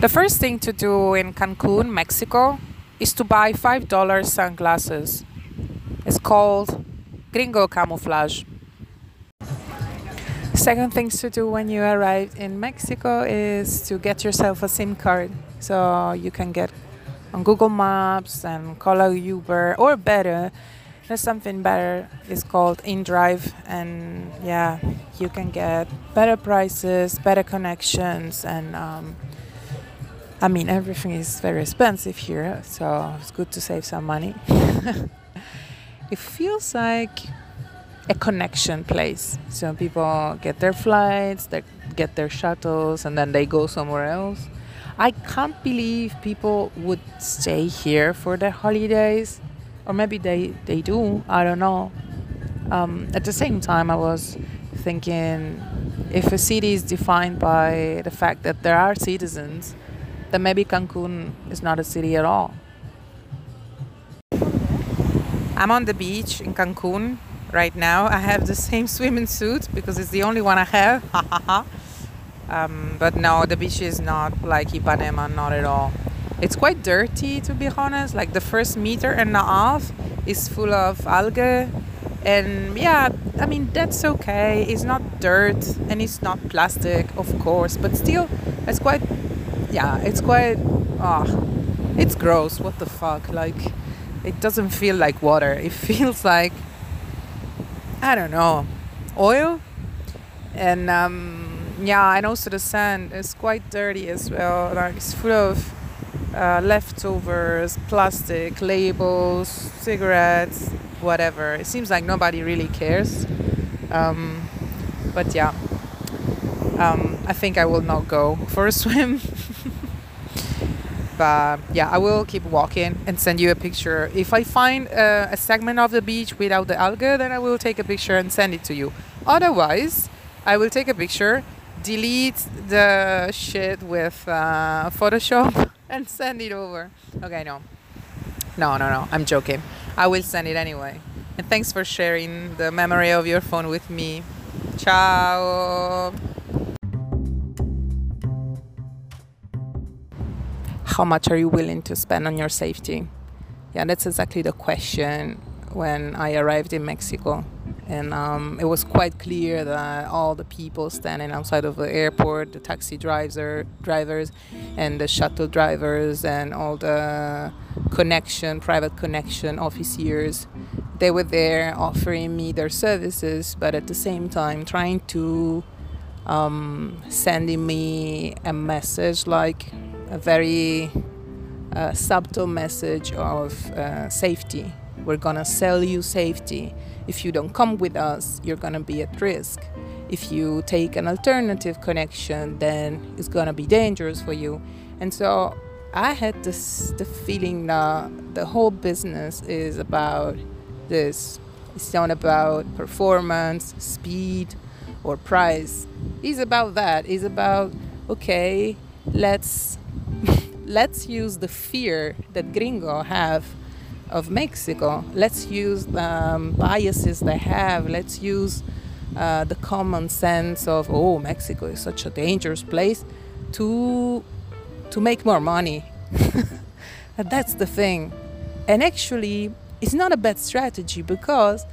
The first thing to do in Cancun, Mexico, is to buy $5 sunglasses. It's called Gringo Camouflage. Second things to do when you arrive in Mexico is to get yourself a SIM card so you can get on Google Maps and call a Uber or better there's something better it's called InDrive and yeah you can get better prices better connections and um, I mean, everything is very expensive here, so it's good to save some money. it feels like a connection place. So people get their flights, they get their shuttles, and then they go somewhere else. I can't believe people would stay here for their holidays, or maybe they, they do, I don't know. Um, at the same time, I was thinking if a city is defined by the fact that there are citizens, then maybe Cancun is not a city at all. I'm on the beach in Cancun right now. I have the same swimming suit because it's the only one I have. um, but no, the beach is not like Ipanema, not at all. It's quite dirty to be honest. Like the first meter and a half is full of algae. And yeah, I mean, that's okay. It's not dirt and it's not plastic, of course, but still, it's quite yeah, it's quite. Ah, oh, it's gross. What the fuck? Like, it doesn't feel like water. It feels like I don't know, oil. And um, yeah, and also the sand is quite dirty as well. Like it's full of uh, leftovers, plastic, labels, cigarettes, whatever. It seems like nobody really cares. Um, but yeah, um, I think I will not go for a swim. But yeah, I will keep walking and send you a picture. If I find uh, a segment of the beach without the algae, then I will take a picture and send it to you. Otherwise, I will take a picture, delete the shit with uh, Photoshop, and send it over. Okay, no. No, no, no. I'm joking. I will send it anyway. And thanks for sharing the memory of your phone with me. Ciao. How much are you willing to spend on your safety? Yeah, that's exactly the question when I arrived in Mexico. And um, it was quite clear that all the people standing outside of the airport, the taxi driver, drivers, and the shuttle drivers, and all the connection, private connection officers, they were there offering me their services, but at the same time trying to um, sending me a message like a very uh, subtle message of uh, safety. We're gonna sell you safety. If you don't come with us, you're gonna be at risk. If you take an alternative connection, then it's gonna be dangerous for you. And so I had this the feeling that the whole business is about this. It's not about performance, speed, or price. It's about that. It's about okay, let's let's use the fear that gringo have of Mexico. Let's use the um, biases they have. Let's use uh, the common sense of oh Mexico is such a dangerous place to to make more money. that's the thing. And actually, it's not a bad strategy because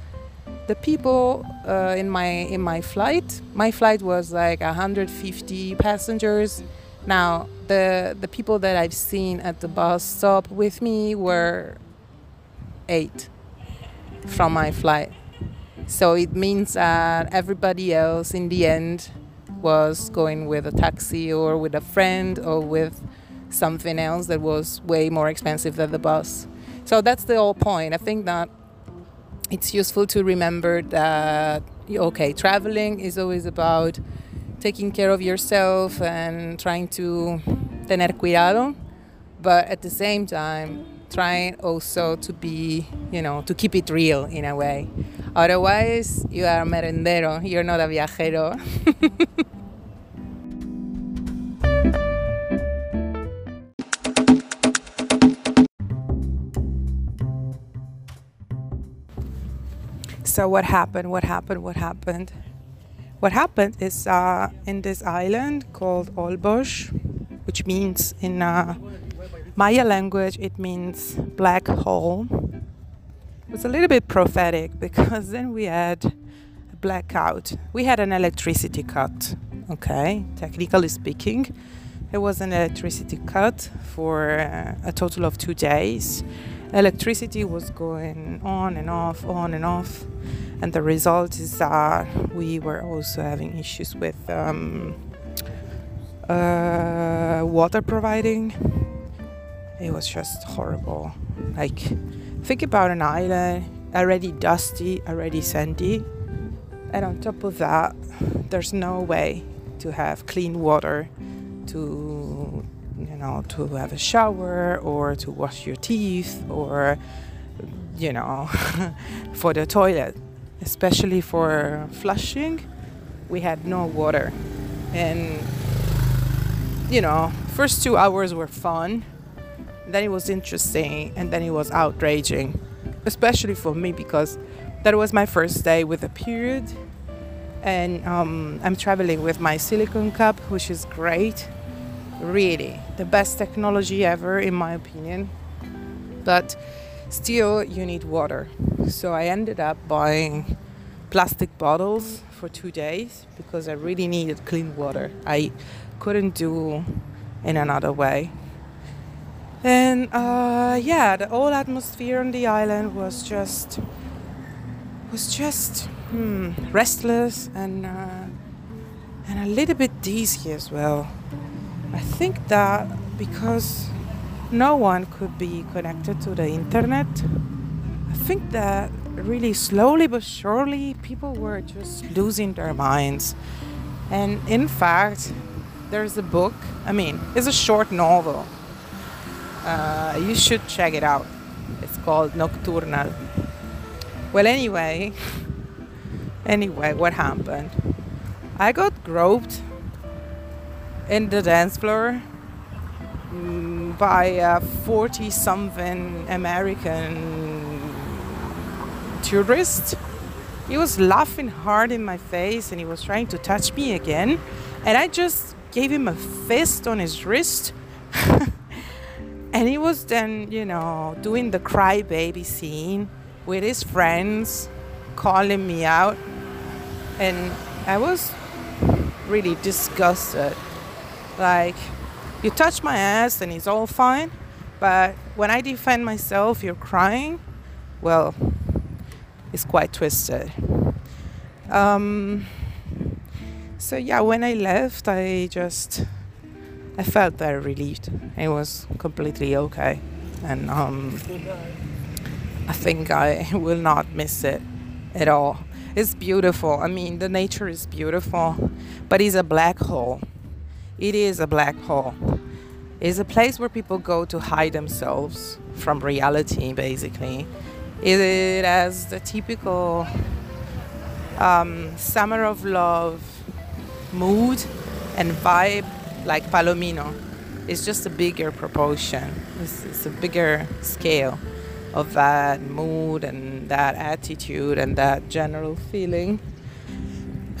the people uh, in my in my flight, my flight was like 150 passengers. Now the the people that I've seen at the bus stop with me were eight from my flight. So it means that everybody else in the end was going with a taxi or with a friend or with something else that was way more expensive than the bus. So that's the whole point. I think that it's useful to remember that okay, traveling is always about taking care of yourself and trying to tener cuidado, but at the same time, trying also to be, you know, to keep it real in a way. Otherwise, you are a merendero, you're not a viajero. so what happened? What happened? What happened? What happened is uh, in this island called Holbox, which which means in uh, Maya language it means black hole. It was a little bit prophetic because then we had a blackout. We had an electricity cut. Okay, technically speaking, it was an electricity cut for uh, a total of two days. Electricity was going on and off, on and off, and the result is that we were also having issues with um, uh, water providing. It was just horrible. Like, think about an island already dusty, already sandy, and on top of that, there's no way to have clean water to know to have a shower or to wash your teeth or you know for the toilet. Especially for flushing we had no water. And you know first two hours were fun then it was interesting and then it was outraging. Especially for me because that was my first day with a period. And um, i'm traveling with my silicone cup which is great really the best technology ever in my opinion. But still you need water. So i ended up buying plastic bottles for two days because i really needed clean water. I couldn't do in another way. And uh, yeah the whole atmosphere on the island was just was just hmm, restless and uh, and a little bit dizzy as well I think that because no one could be connected to the internet, I think that really slowly but surely people were just losing their minds. And in fact, there's a book, I mean, it's a short novel. Uh, you should check it out. It's called Nocturnal. Well, anyway, anyway, what happened? I got groped in the dance floor mm, by a 40 something American tourist. He was laughing hard in my face and he was trying to touch me again. And I just gave him a fist on his wrist. and he was then, you know, doing the crybaby scene with his friends, calling me out. And I was really disgusted. Like, you touch my ass and it's all fine, but when I defend myself, you're crying. Well, it's quite twisted. Um, so yeah, when I left, I just I felt very relieved. It was completely okay, and um, I think I will not miss it at all. It's beautiful. I mean, the nature is beautiful, but it's a black hole. It is a black hole. It's a place where people go to hide themselves from reality, basically. It has the typical um, summer of love mood and vibe like Palomino. It's just a bigger proportion, it's, it's a bigger scale of that mood and that attitude and that general feeling.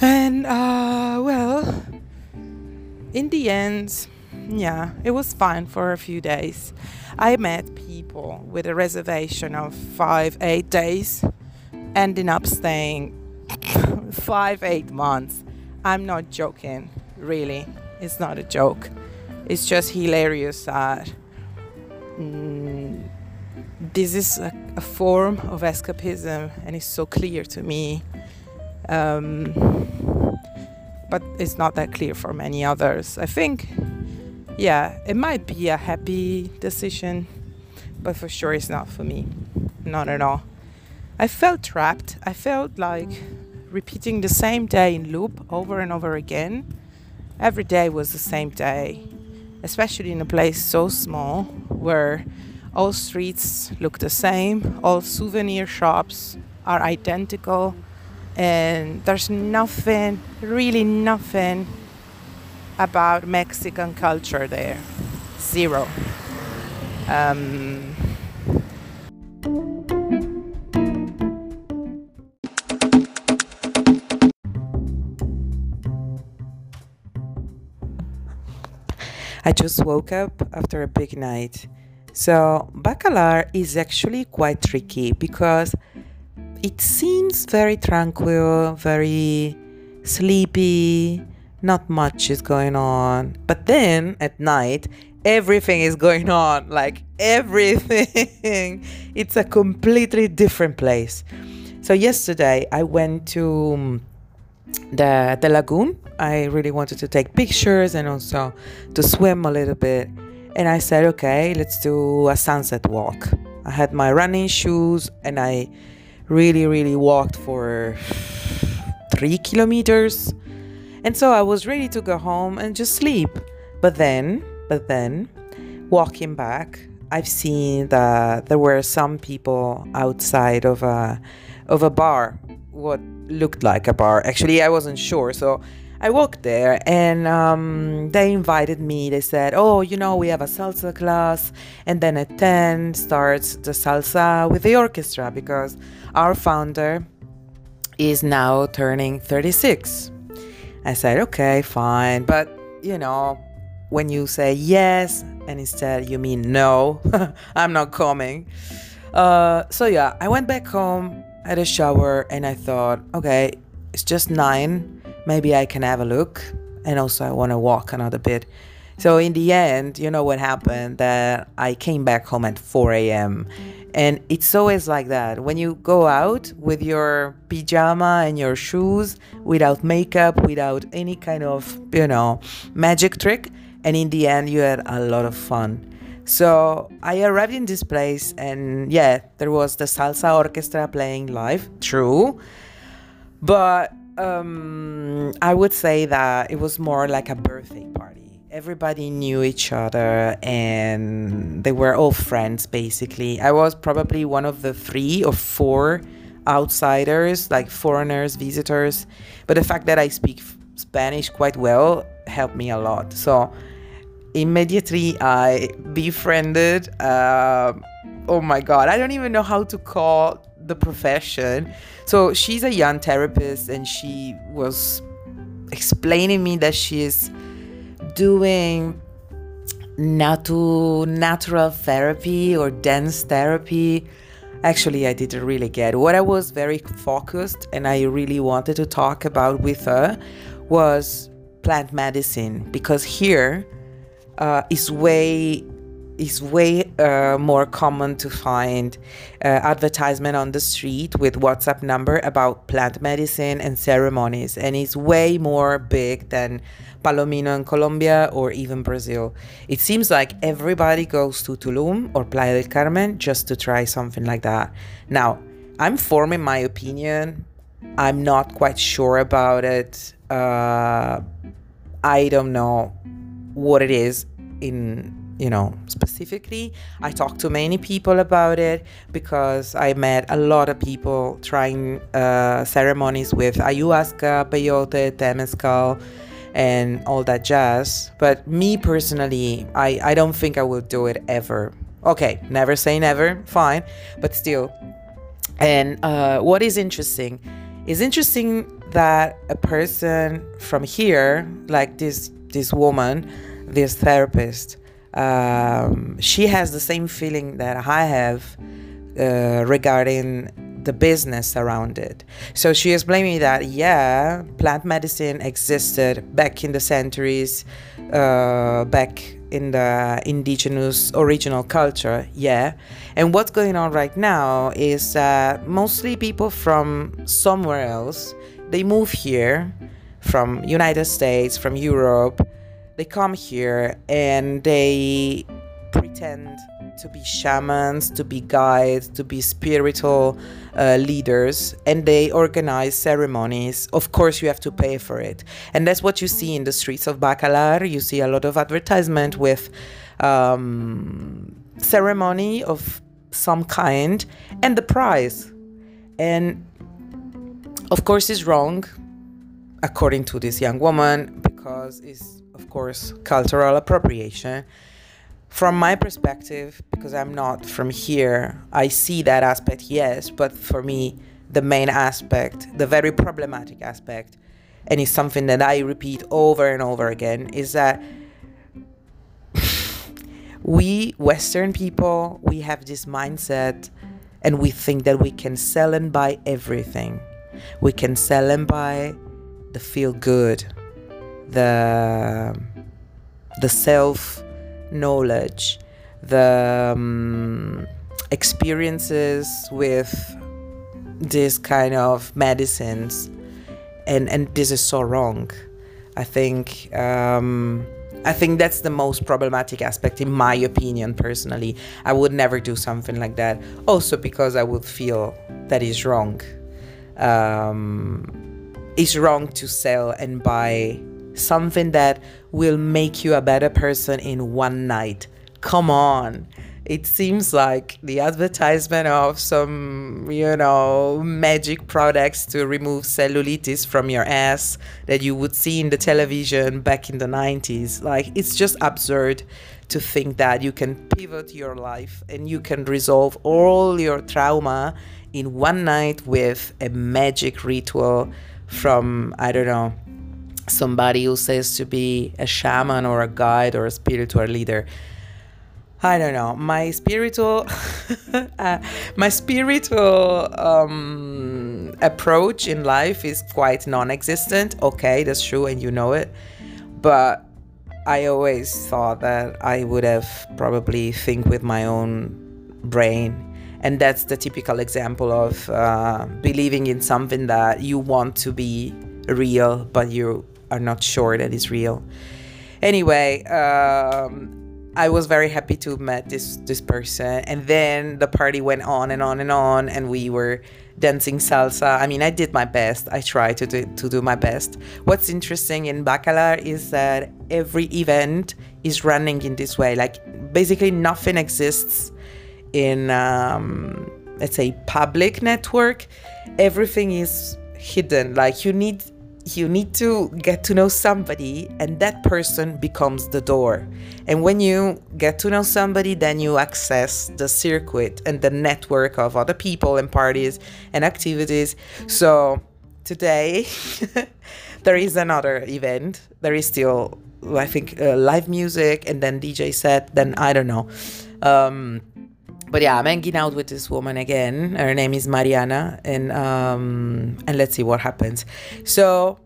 And, uh, well, in the end, yeah, it was fine for a few days. I met people with a reservation of five, eight days, ending up staying five, eight months. I'm not joking, really. It's not a joke. It's just hilarious that mm, this is a, a, form of escapism and it's so clear to me. Um, but it's not that clear for many others. I think, yeah, it might be a happy decision, but for sure it's not for me. Not at all. I felt trapped. I felt like repeating the same day in loop over and over again. Every day was the same day, especially in a place so small where all streets look the same, all souvenir shops are identical and there's nothing, really nothing about Mexican culture there. Zero. Um, I just woke up after a big night. So, Bacalar is actually quite tricky because it seems very tranquil, very sleepy, not much is going on. But then at night, everything is going on like everything. it's a completely different place. So, yesterday I went to um, the, the lagoon. I really wanted to take pictures and also to swim a little bit. And I said, okay, let's do a sunset walk. I had my running shoes and I really, really walked for three kilometers. And so I was ready to go home and just sleep. But then, but then, walking back, I've seen that there were some people outside of a of a bar, what looked like a bar. Actually, I wasn't sure, so I walked there and um, they invited me. They said, Oh, you know, we have a salsa class, and then at 10 starts the salsa with the orchestra because our founder is now turning 36. I said, Okay, fine. But, you know, when you say yes and instead you mean no, I'm not coming. Uh, so, yeah, I went back home, had a shower, and I thought, Okay, it's just nine maybe I can have a look. And also, I want to walk another bit. So, in the end, you know what happened? That I came back home at 4 a.m. And it's always like that. When you go out with your pajama and your shoes, without makeup, without any kind of, you know, magic trick, and in the end, you had a lot of fun. So I arrived in this place, and yeah, there was the salsa orchestra playing live, true. But um, I would say that it was more like a birthday party. Everybody knew each other and they were all friends basically. I was probably one of the three or four outsiders, like foreigners, visitors. But the fact that I speak Spanish quite well helped me a lot. So immediately I befriended. Uh, oh my god, I don't even know how to call the profession. So she's a young therapist and she was explaining me that she is doing natu- natural therapy or dance therapy. Actually, I didn't really get what I was very focused and I really wanted to talk about with her was plant medicine because here uh, is way is way uh, more common to find uh, advertisement on the street with WhatsApp number about plant medicine and ceremonies, and it's way more big than Palomino in Colombia or even Brazil. It seems like everybody goes to Tulum or Playa del Carmen just to try something like that. Now, I'm forming my opinion. I'm not quite sure about it. Uh, I don't know what it is in you know, specifically. I talked to many people about it because I met a lot of people trying uh, ceremonies with ayahuasca, peyote, temescal, and all that jazz. But me personally, I, I don't think I will do it ever. Okay, never say never, fine, but still. And uh, what is interesting is interesting that a person from here, like this this woman, this therapist, um, she has the same feeling that I have uh, regarding the business around it. So she explained me that yeah, plant medicine existed back in the centuries, uh, back in the indigenous original culture, yeah. And what's going on right now is that mostly people from somewhere else they move here from United States, from Europe, they come here and they pretend to be shamans, to be guides, to be spiritual uh, leaders, and they organize ceremonies. Of course, you have to pay for it. And that's what you see in the streets of Bacalar. You see a lot of advertisement with um, ceremony of some kind and the price. And of course, it's wrong, according to this young woman, because it's of course, cultural appropriation. From my perspective, because I'm not from here, I see that aspect, yes, but for me, the main aspect, the very problematic aspect, and it's something that I repeat over and over again, is that we Western people, we have this mindset and we think that we can sell and buy everything. We can sell and buy the feel good, the the self knowledge, the um, experiences with this kind of medicines, and and this is so wrong. I think um, I think that's the most problematic aspect, in my opinion, personally. I would never do something like that. Also, because I would feel that is wrong. Um, it's wrong to sell and buy something that will make you a better person in one night. Come on it seems like the advertisement of some, you know, magic products to remove cellulitis from your ass that you would see in the television back in the 90s. Like, it's just absurd to think that you can pivot your life and you can resolve all your trauma in one night with a magic ritual from, I don't know, somebody who says to be a shaman or a guide or a spiritual leader. I don't know. My spiritual, uh, my spiritual um, approach in life is quite non-existent. Okay, that's true, and you know it. But I always thought that I would have probably think with my own brain, and that's the typical example of uh, believing in something that you want to be real, but you are not sure that it's real. Anyway. Um, I was very happy to met this this person, and then the party went on and on and on, and we were dancing salsa. I mean, I did my best. I tried to do, to do my best. What's interesting in Bacalar is that every event is running in this way. Like basically, nothing exists in um, let's say public network. Everything is hidden. Like you need you need to get to know somebody, and that person becomes the door. And when you get to know somebody, then you access the circuit and the network of other people and parties and activities. So today, there is another event. There is still, I think, uh, live music and then DJ set. Then I don't know. Um, but yeah, I'm hanging out with this woman again. Her name is Mariana, and um, and let's see what happens. So,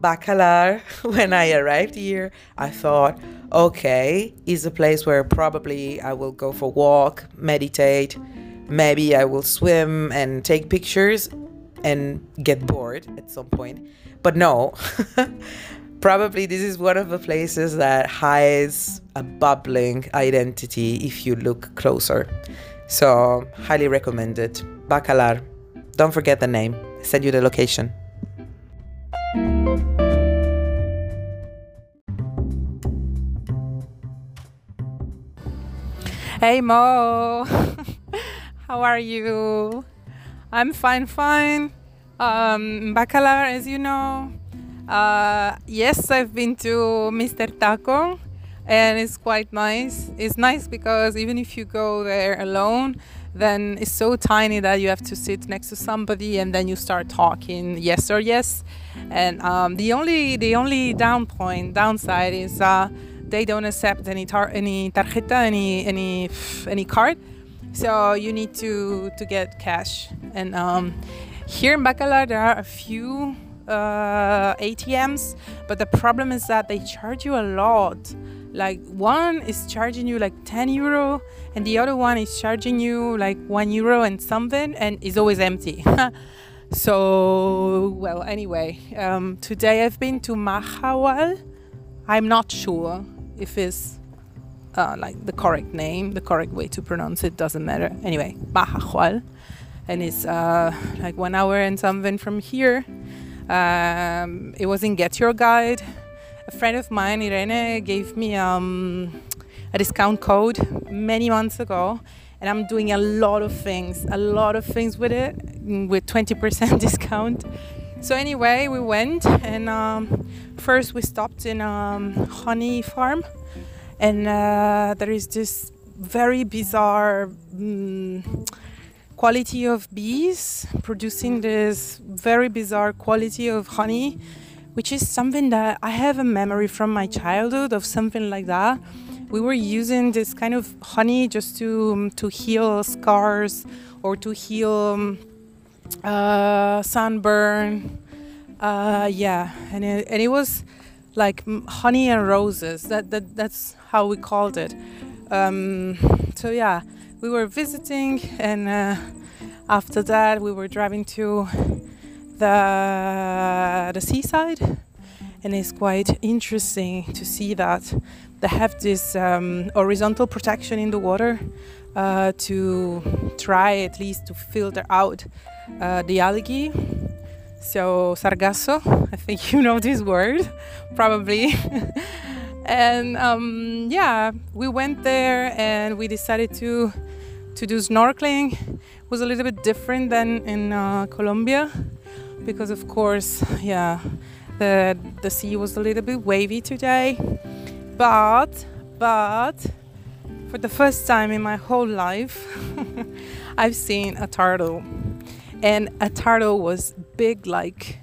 Bacalar, when I arrived here, I thought, okay, is a place where probably I will go for walk, meditate, maybe I will swim and take pictures and get bored at some point. But no, probably this is one of the places that hides a bubbling identity if you look closer. So, highly recommended. Bacalar. Don't forget the name. send you the location. Hey Mo, how are you? I'm fine, fine. Um, Bacalar, as you know, uh, yes, I've been to Mr. Taco, and it's quite nice. It's nice because even if you go there alone, then it's so tiny that you have to sit next to somebody and then you start talking yes or yes. And um, the only the only down point downside is uh, they don't accept any tar- any tarjeta any any any card, so you need to to get cash. And um, here in Bacalar there are a few uh, ATMs, but the problem is that they charge you a lot. Like one is charging you like 10 euro, and the other one is charging you like one euro and something, and is always empty. so well, anyway, um, today I've been to Mahahual. I'm not sure if it's uh, like the correct name, the correct way to pronounce it doesn't matter. Anyway, Mahahual, and it's uh, like one hour and something from here. Um, it was in Get Your Guide. A friend of mine, Irene, gave me um, a discount code many months ago, and I'm doing a lot of things, a lot of things with it, with 20% discount. So anyway, we went, and um, first we stopped in a um, honey farm, and uh, there is this very bizarre. Um, quality of bees producing this very bizarre quality of honey, which is something that I have a memory from my childhood of something like that. we were using this kind of honey just to um, to heal scars or to heal um, uh, sunburn. Uh, yeah, and it, and it was like honey and roses. That, that that's how we called it. Um, so yeah, we were visiting, and uh, after that we were driving to the the seaside, and it's quite interesting to see that they have this um, horizontal protection in the water uh, to try at least to filter out uh, the algae. So sargasso i think you know this word probably. And um, yeah we went there and we decided to to do snorkeling was a little bit different than in uh, colombia because of course yeah the the sea was a little bit wavy today. But but for the first time in my whole life i've seen a turtle. And a turtle was big like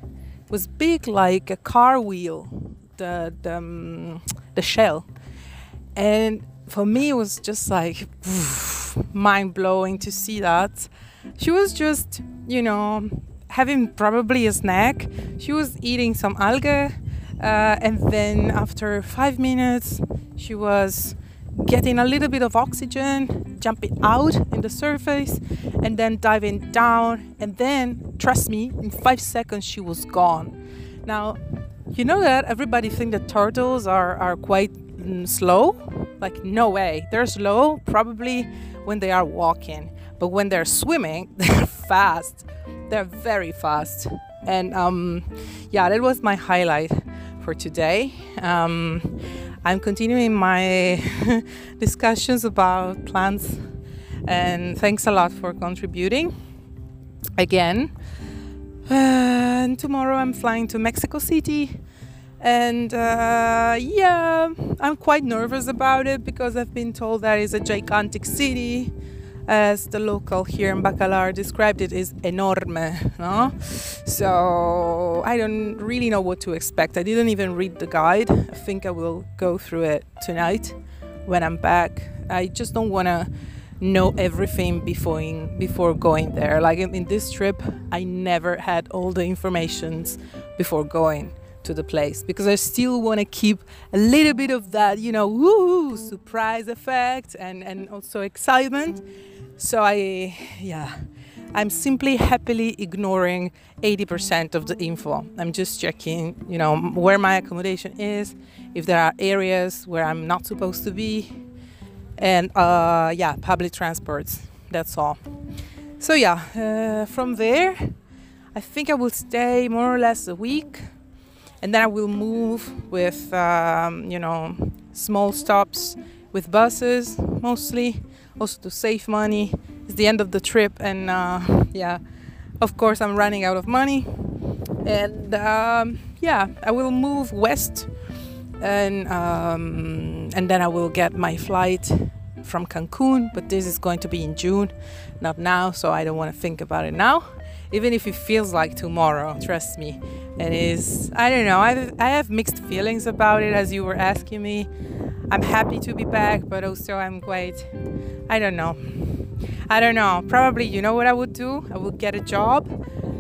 was big like a car wheel the the, um, the shell. And for me it was just like mind blowing to see that she was just you know having probably a snack she was eating some algae uh, and then after five minutes she was getting a little bit of oxygen, jumping out in the surface, and then diving down. And then, trust me, in five seconds she was gone. Now, you know that everybody think that turtles are, are quite mm, slow? Like, no way. They're slow probably when they are walking, but when they're swimming, they're fast. They're very fast. And um, yeah, that was my highlight for today. Um, I'm continuing my discussions about plants, and thanks a lot for contributing again. And tomorrow I'm flying to Mexico City, and uh, yeah, I'm quite nervous about it because I've been told that it's a gigantic city as the local here in Bacalar described it, is enorme. No? So I don't really know what to expect. I didn't even read the guide. I think I will go through it tonight when I'm back. I just don't want to know everything before before going there. Like in, in this trip, I never had all the informations before going to the place because I still want to keep a little bit of that, you know, woo surprise effect and and also excitement. So I, yeah, I'm simply happily ignoring 80% of the info. I'm just checking, you know, where my accommodation is, if there are areas where I'm not supposed to be, and uh, yeah, public transports. That's all. So yeah, uh, from there, I think I will stay more or less a week, and then I will move with, um, you know, small stops with buses mostly also to save money. It's the end of the trip, and uh, yeah, of course, I'm running out of money. And um, yeah, I will move west, and um, and then I will get my flight from Cancun. But this is going to be in June, not now, so I don't want to think about it now. Even if it feels like tomorrow, trust me. And It is. I don't know. I I have mixed feelings about it, as you were asking me. I'm happy to be back, but also I'm quite, I don't know. I don't know. Probably, you know what I would do? I would get a job,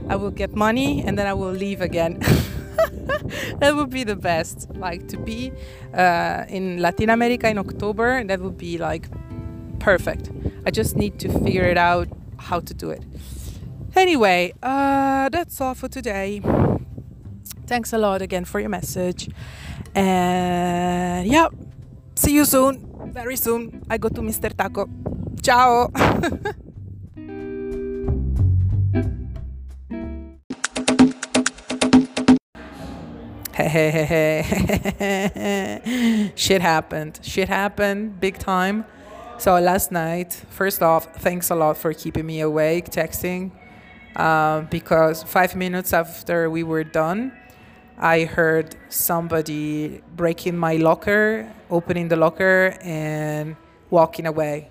I will get money, and then I will leave again. that would be the best. Like to be uh, in Latin America in October, that would be like perfect. I just need to figure it out how to do it. Anyway, uh, that's all for today. Thanks a lot again for your message. And yeah. See you soon. Very soon. I go to Mr. Taco. Ciao. Shit happened. Shit happened big time. So last night, first off, thanks a lot for keeping me awake, texting, uh, because five minutes after we were done, I heard somebody breaking my locker, opening the locker, and walking away.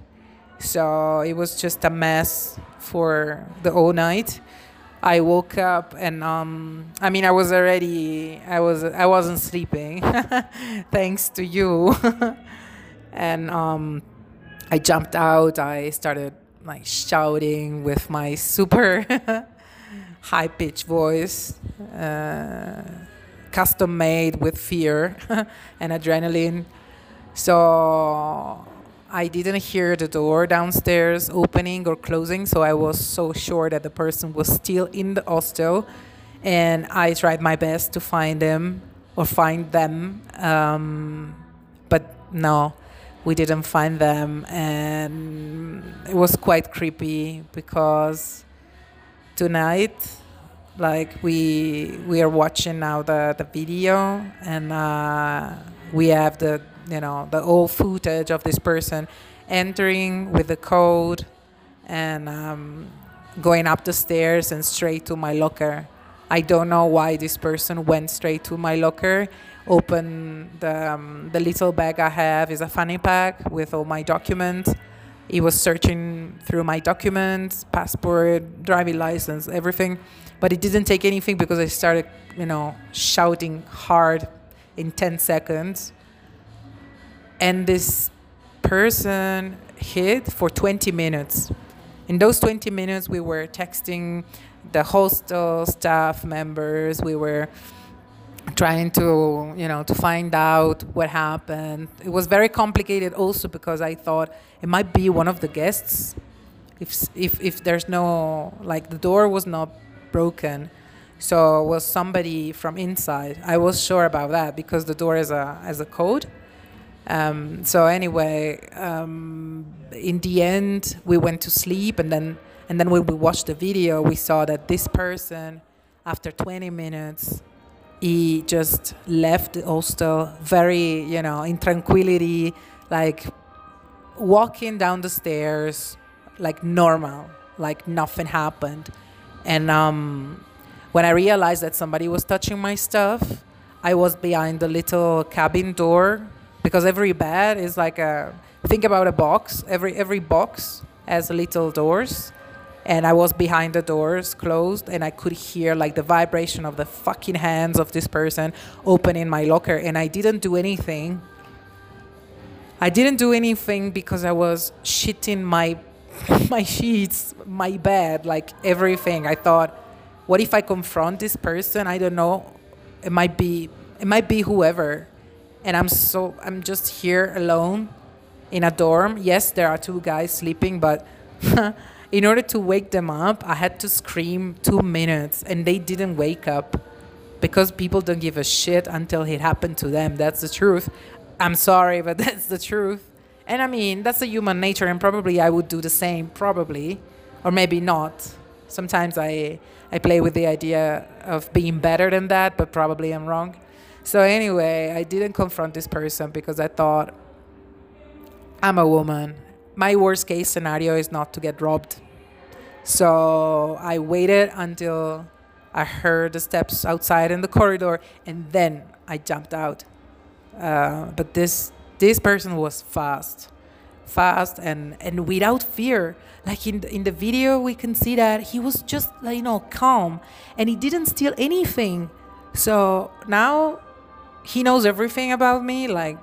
So it was just a mess for the whole night. I woke up and um, I mean I was already I was I wasn't sleeping thanks to you and um, I jumped out. I started like shouting with my super high pitched voice, uh, custom made with fear and adrenaline. So I didn't hear the door downstairs opening or closing, so I was so sure that the person was still in the hostel. And I tried my best to find him or find them, um, but no, we didn't find them. And it was quite creepy because tonight, like we we are watching now the the video, and uh, we have the you know the old footage of this person entering with the code and um, going up the stairs and straight to my locker. I don't know why this person went straight to my locker. Open the um, the little bag I have is a fanny pack with all my documents. He was searching through my documents, passport, driving license, everything, but he didn't take anything because I started, you know, shouting hard in 10 seconds and this person hid for 20 minutes. In those 20 minutes, we were texting the hostel staff members. We were trying to, you know, to find out what happened. It was very complicated also because I thought it might be one of the guests. If if if there's no like the door was not broken, so was somebody from inside. I was sure about that because the door is a has a code um, so anyway, um, in the end, we went to sleep, and then and then when we watched the video, we saw that this person, after 20 minutes, he just left the hostel very, you know, in tranquility, like walking down the stairs, like normal, like nothing happened. And um, when I realized that somebody was touching my stuff, I was behind the little cabin door because every bed is like a think about a box every every box has little doors and I was behind the doors closed and I could hear like the vibration of the fucking hands of this person opening my locker. And I didn't do anything. I didn't do anything because I was shitting my my sheets my bed like everything. I thought what if I confront this person? I don't know. It might be it might be whoever. And I'm so I'm just here alone in a dorm. Yes, there are two guys sleeping, but in order to wake them up, I had to scream two minutes, and they didn't wake up because people don't give a shit until it happened to them. That's the truth. I'm sorry, but that's the truth. And I mean, that's a human nature, and probably I would do the same, probably, or maybe not. Sometimes I I play with the idea of being better than that, but probably I'm wrong. So anyway, I didn't confront this person because I thought I'm a woman. My worst case scenario is not to get robbed. So I waited until I heard the steps outside in the corridor and then I jumped out. Uh, but this this person was fast, fast and and without fear. Like in the, in the video, we can see that he was just you know calm and he didn't steal anything. So now he knows everything about me, like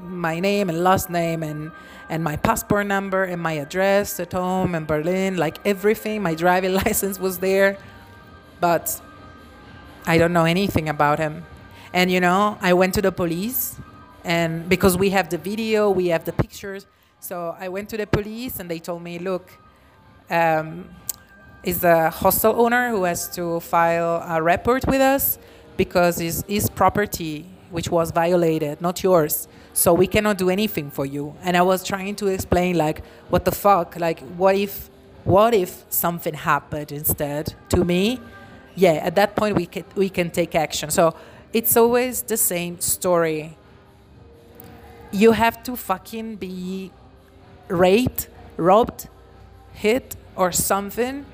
my name and last name and and my passport number and my address at home in Berlin, like everything. My driving license was there, but I don't know anything about him. And you know, I went to the police, and because we have the video, we have the pictures. So I went to the police, and they told me, look. Um, is the hostel owner who has to file a report with us because it's his property which was violated, not yours. So we cannot do anything for you. And I was trying to explain like, what the fuck? Like, what if, what if something happened instead to me? Yeah, at that point we can we can take action. So it's always the same story. You have to fucking be raped, robbed, hit, or something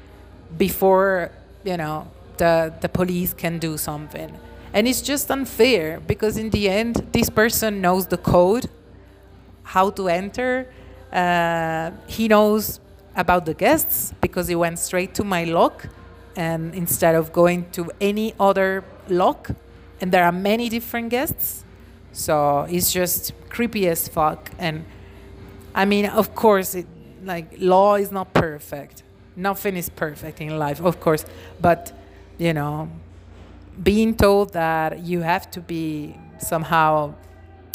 before you know the the police can do something. And it's just unfair because in the end, this person knows the code, how to enter. Uh, he knows about the guests because he went straight to my lock and instead of going to any other lock and there are many different guests So it's just creepy as fuck. And I mean, of course, it, like law is not perfect. Nothing is perfect in life, of course. But you know, being told that you have to be somehow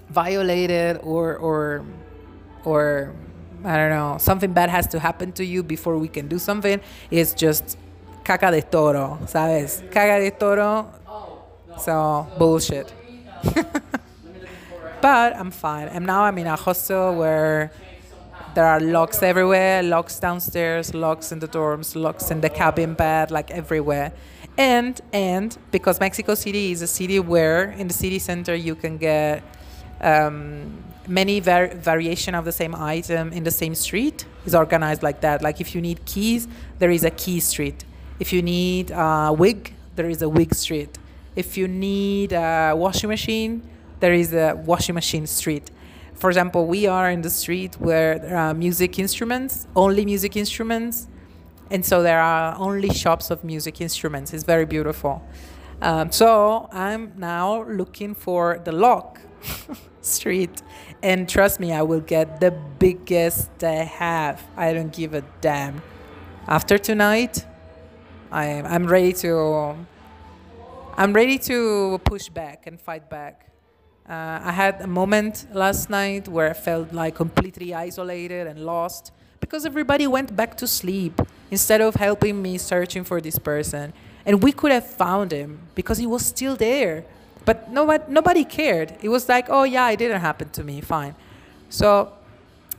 violated or or or I don't know, something bad has to happen to you before we can do something is just caca de toro, ¿sabes? Caca de toro. So, bullshit. but I'm fine. And now I'm in a hostel where there are locks everywhere locks downstairs, locks in the dorms, locks in the cabin bed, like everywhere. And, and because Mexico City is a city where in the city center you can get um, many var- variation of the same item in the same street is organized like that. Like if you need keys, there is a key street. If you need a wig, there is a wig street. If you need a washing machine, there is a washing machine street. For example, we are in the street where there are music instruments, only music instruments, and so there are only shops of music instruments. It's very beautiful. Um, so I'm now looking for the lock street. And trust me, I will get the biggest they have. I don't give a damn. After tonight, I am I'm ready to I'm ready to push back and fight back. Uh, I had a moment last night where I felt like completely isolated and lost because everybody went back to sleep instead of helping me searching for this person. And we could have found him because he was still there. But nobody, nobody cared. It was like, oh, yeah, it didn't happen to me. Fine. So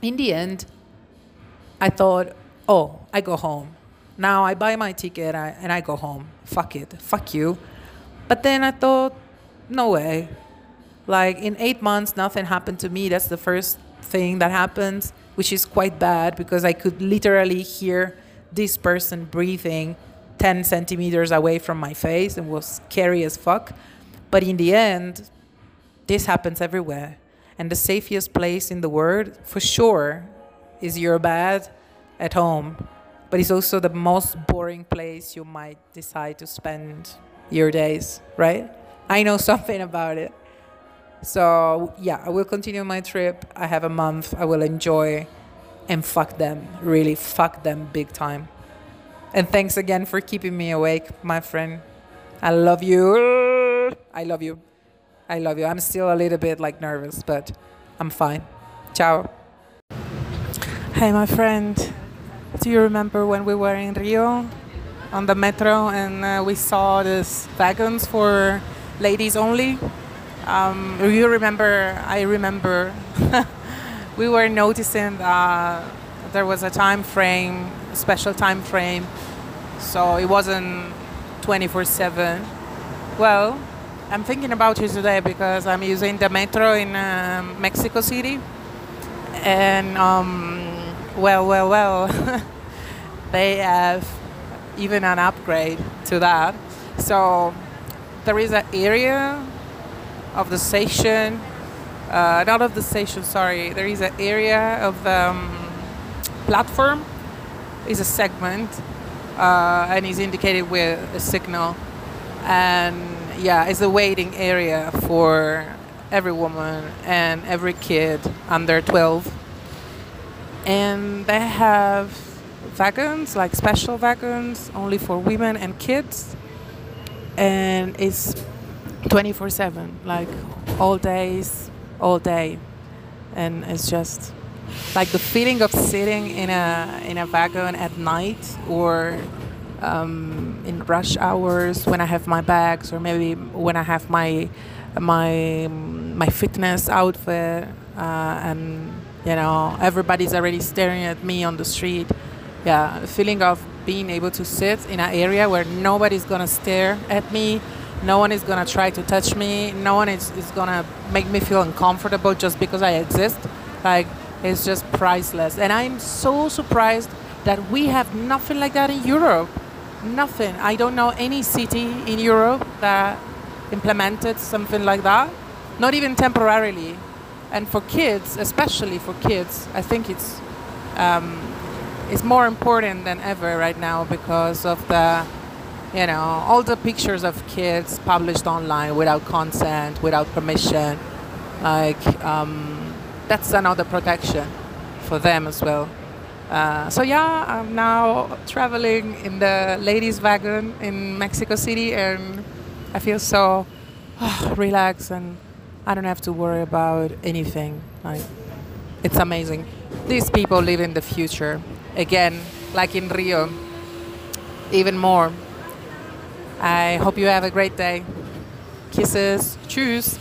in the end, I thought, oh, I go home. Now I buy my ticket and I go home. Fuck it. Fuck you. But then I thought, no way. Like in eight months, nothing happened to me. That's the first thing that happens, which is quite bad because I could literally hear this person breathing 10 centimeters away from my face and was scary as fuck. But in the end, this happens everywhere. And the safest place in the world, for sure, is your bed at home. But it's also the most boring place you might decide to spend your days, right? I know something about it. So, yeah, I will continue my trip. I have a month. I will enjoy and fuck them. Really, fuck them big time. And thanks again for keeping me awake, my friend. I love you. I love you. I love you. I'm still a little bit like nervous, but I'm fine. Ciao. Hey, my friend. Do you remember when we were in Rio on the metro and uh, we saw these wagons for ladies only? Um, you remember? I remember. we were noticing that there was a time frame, a special time frame, so it wasn't 24 7. Well, I'm thinking about you today because I'm using the metro in uh, Mexico City. And, um, well, well, well, they have even an upgrade to that. So there is an area of the station, uh, not of the station, sorry, there is an area of the um, platform, is a segment, uh, and is indicated with a signal. And yeah, it's a waiting area for every woman and every kid under 12. And they have wagons, like special wagons, only for women and kids. And it's 24 7, like all days, all day. And it's just like the feeling of sitting in a, in a wagon at night or um, in rush hours when I have my bags or maybe when I have my my my fitness outfit uh, and you know everybody's already staring at me on the street yeah the feeling of being able to sit in an area where nobody's gonna stare at me no one is gonna try to touch me. No one is, is gonna make me feel uncomfortable just because I exist. Like it's just priceless. And I'm so surprised that we have nothing like that in Europe. Nothing. I don't know any city in Europe that implemented something like that, not even temporarily. And for kids, especially for kids, I think it's um, it's more important than ever right now because of the you know all the pictures of kids published online without consent, without permission. Like um, that's another protection for them as well. Uh, so yeah, I'm now traveling in the ladies' wagon in Mexico City, and I feel so oh, relaxed, and I don't have to worry about anything. Like it's amazing. These people live in the future. Again, like in Rio, even more. I hope you have a great day. Kisses. Tschüss.